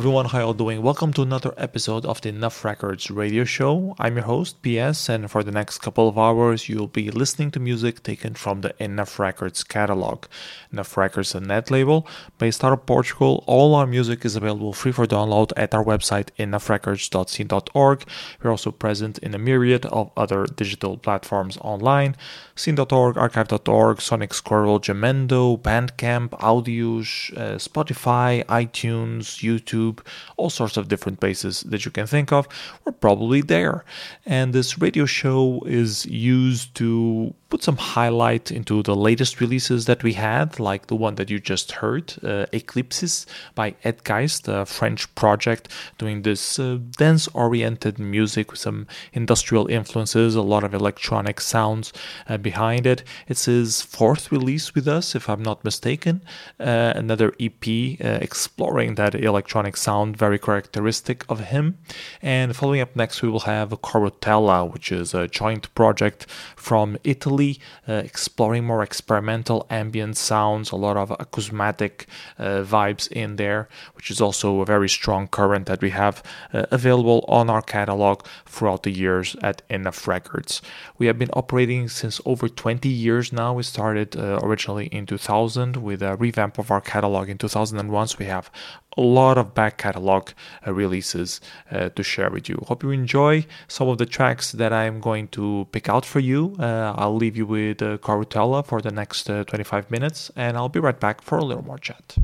Everyone, how are y'all doing? Welcome to another episode of the Enough Records radio show. I'm your host, PS, and for the next couple of hours, you'll be listening to music taken from the Enough Records catalog. Enough Records, a net label based out of Portugal. All our music is available free for download at our website, enoughrecords.scene.org. We're also present in a myriad of other digital platforms online scene.org, archive.org, Sonic Squirrel, Jamendo, Bandcamp, Audius, uh, Spotify, iTunes, YouTube, all sorts of different places that you can think of. We're probably there. And this radio show is used to put some highlight into the latest releases that we had, like the one that you just heard, uh, Ékleipsis by Edgeist, a French project doing this uh, dance oriented music with some industrial influences, a lot of electronic sounds uh, behind it. It's his fourth release with us, if I'm not mistaken. Uh, another EP uh, exploring that electronic sound, very characteristic of him. And following up next, we will have Corruttela, which is a joint project from Italy uh, exploring more experimental ambient sounds, a lot of acousmatic uh, vibes in there, which is also a very strong current that we have uh, available on our catalog throughout the years at Enough Records. We have been operating since over 20 years now. We started originally in 2000 with a revamp of our catalog in 2001. So we have a lot of back catalog uh, releases uh, to share with you. Hope you enjoy some of the tracks that I'm going to pick out for you. Uh, I'll leave you with uh, Corruttela for the next uh, 25 minutes, and I'll be right back for a little more chat.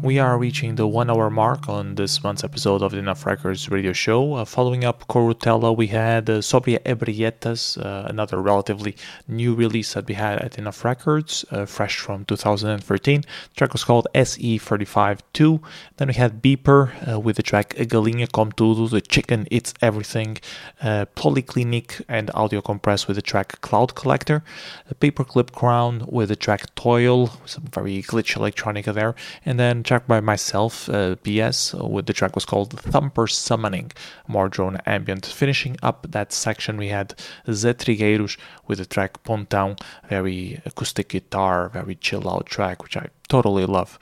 We are reaching the one hour mark on this month's episode of the Enough Records radio show. Uh, following up Corruttela, we had uh, Sobria Ebrietas, uh, another relatively new release that we had at Enough Records, uh, fresh from 2013. The track was called SE352. Then we had Beeper uh, with the track Galinha Come Tudo, The Chicken Eats Everything, uh, Polyklinik and Audio Compress with the track Cloud Collector, Paperclip Crown with the track Toil, some very glitch electronica there, and then track by myself, uh, PS, with the track was called Thumper Summoning, more drone ambient. Finishing up that section, we had Zé Trigueiros with the track Pontão, very acoustic guitar, very chill out track, which I totally love.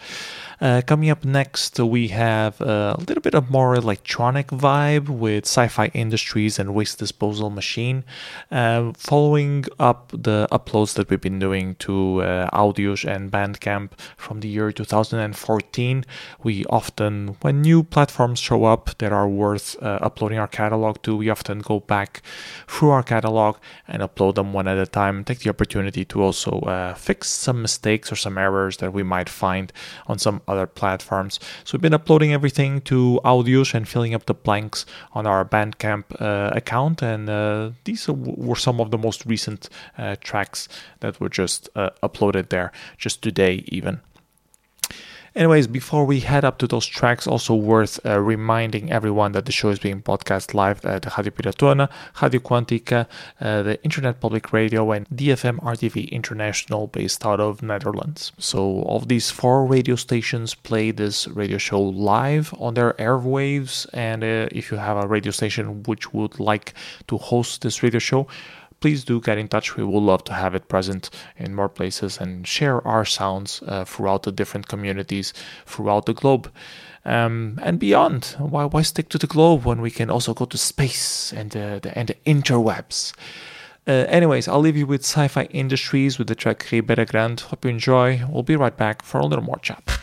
Uh, coming up next, we have a little bit of more electronic vibe with Sci Fi Industries and Waste Disposal Machine. Uh, following up the uploads that we've been doing to uh, Audius and Bandcamp from the year 2014, we often, when new platforms show up that are worth uh, uploading our catalog to, we often go back through our catalog and upload them one at a time. Take the opportunity to also uh, fix some mistakes or some errors that we might find on some other platforms. So we've been uploading everything to Audius and filling up the blanks on our Bandcamp uh, account, and uh, these were some of the most recent uh, tracks that were just uh, uploaded there, just today even. Anyways, before we head up to those tracks, also worth uh, reminding everyone that the show is being broadcast live at Radio Piratona, Radio Quântica, uh, the Internet Public Radio, and DFM RTV International based out of Netherlands. So, all of these four radio stations play this radio show live on their airwaves. And uh, if you have a radio station which would like to host this radio show, please do get in touch. We would love to have it present in more places and share our sounds uh, throughout the different communities throughout the globe. Um, and beyond. Why, why stick to the globe when we can also go to space and uh, the, and the interwebs? Uh, anyways, I'll leave you with Sci Fi Industries with the track Ribeira Grande. Hope you enjoy. We'll be right back for a little more chat.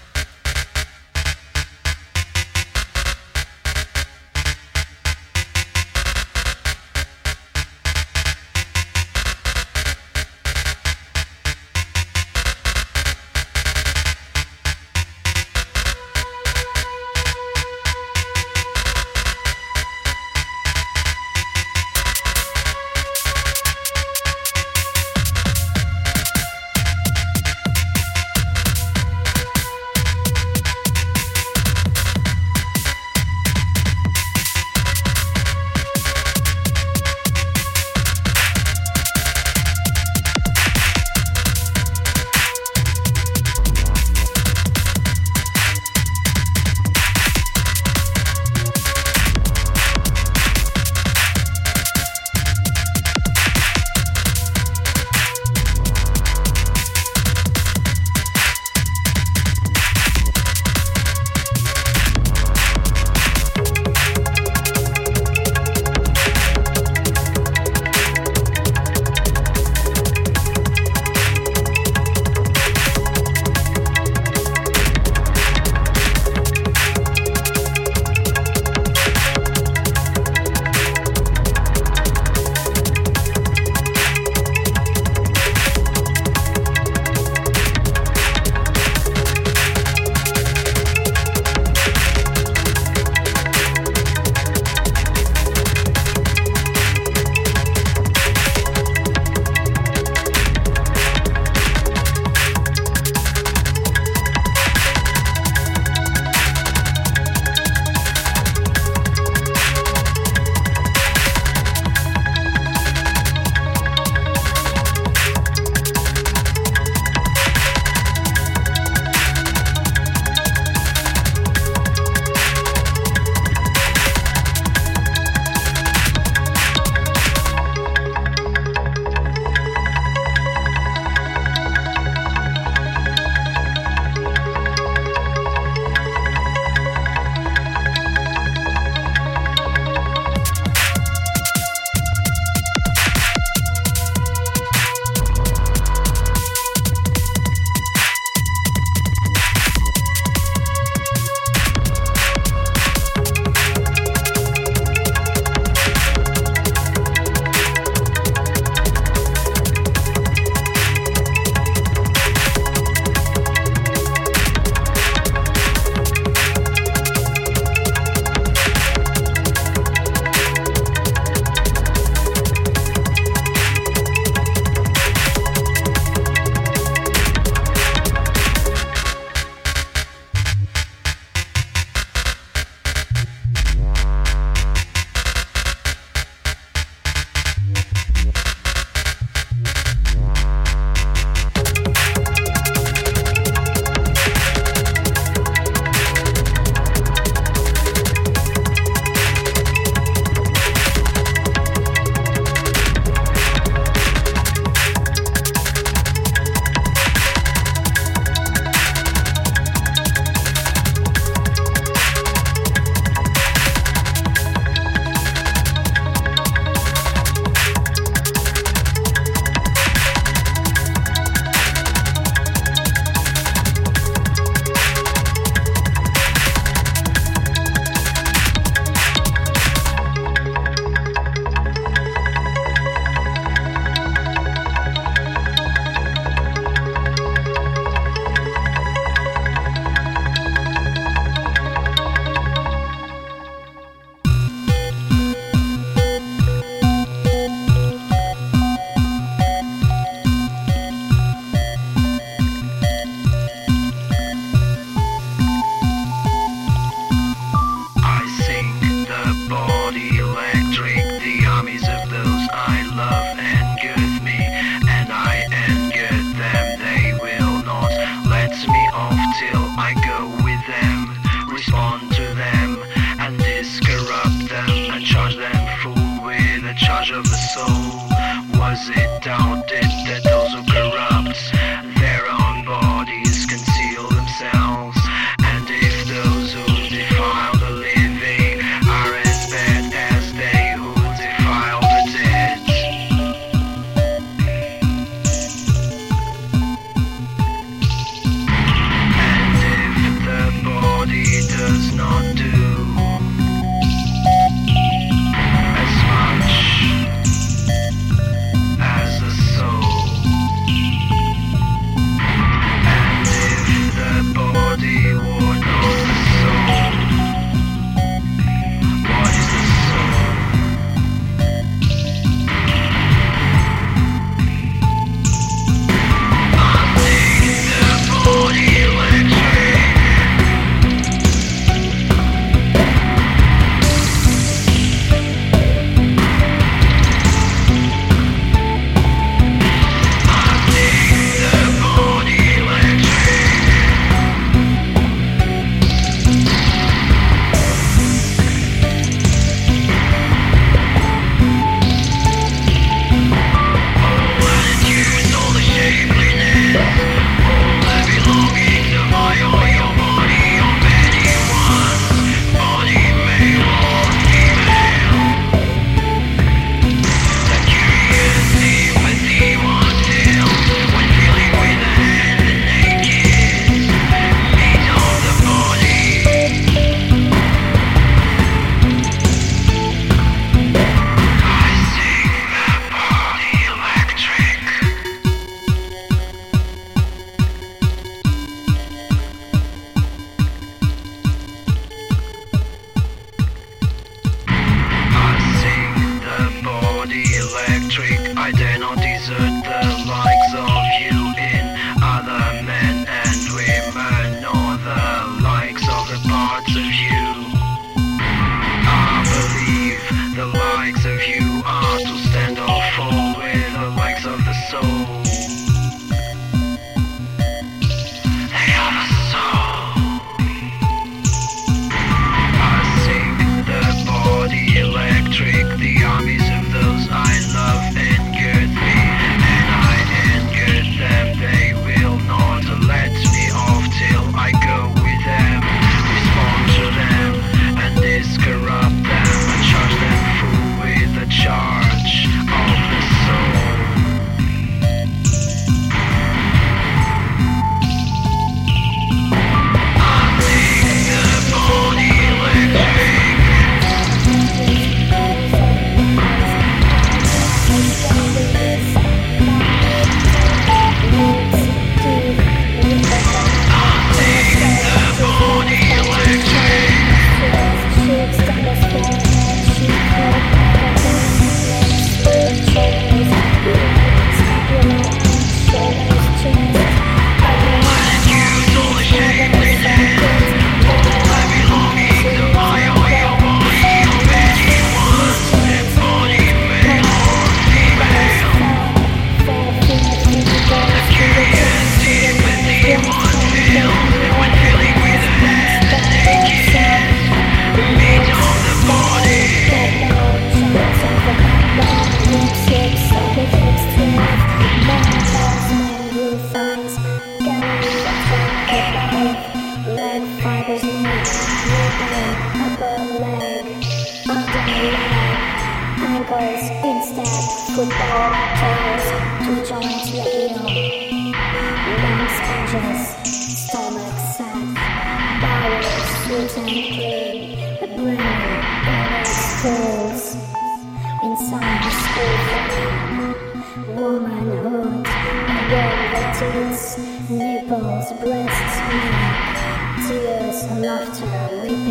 laughter, leaping.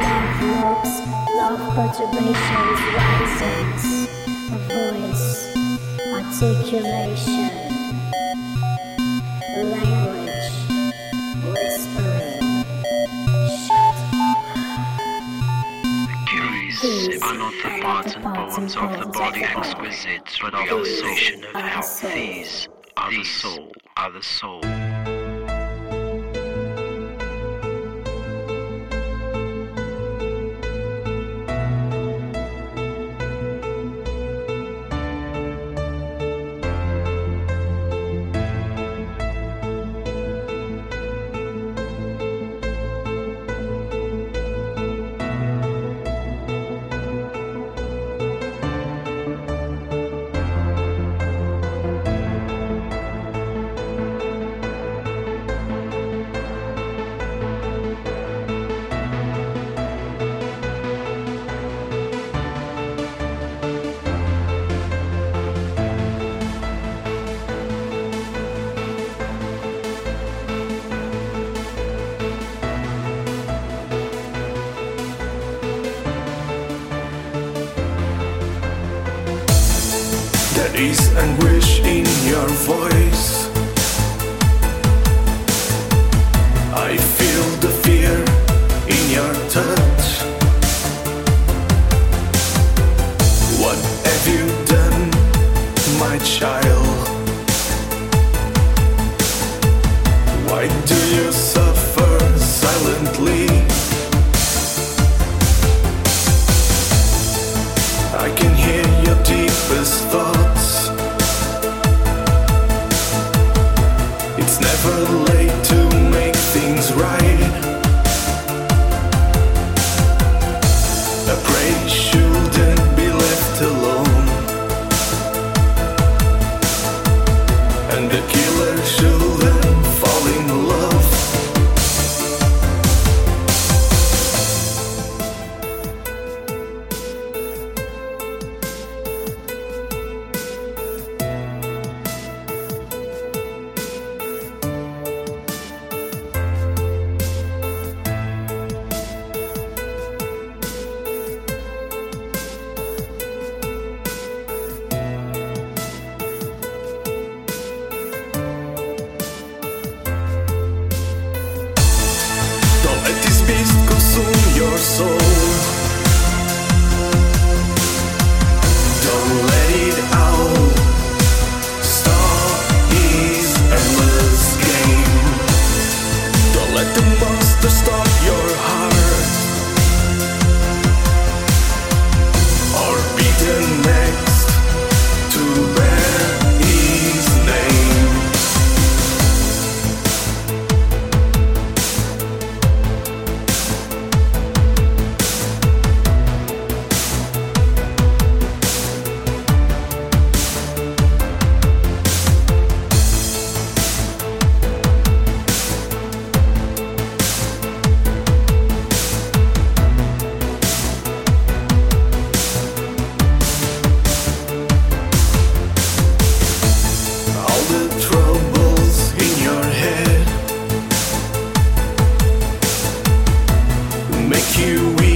Love lobes, love perturbations, risings. A voice, articulation. Language, whispering. The parts and poems of the body, exquisite realization of health. Are the soul, are the soul. Q.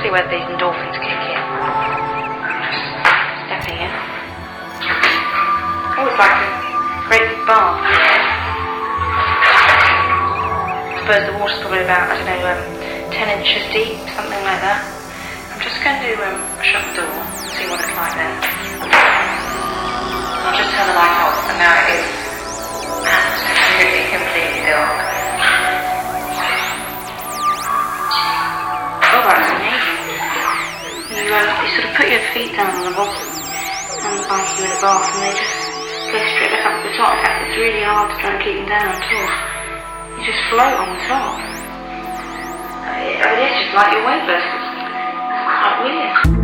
see whether these endorphins kick in. Stepping in. Oh, it's like a great big bath. I suppose the water's probably about, I don't know, um, 10 inches deep, something like that. I'm just going to um, shut the door, see what it's like then. I'll just turn the light off, and now it is absolutely completely dark. You, sort of put your feet down on the bottom and like you in a bath and they just go straight back up to the top. In fact, it's really hard to try and keep them down at all. You just float on the top. I mean, it's just like you're weightless. It's quite weird.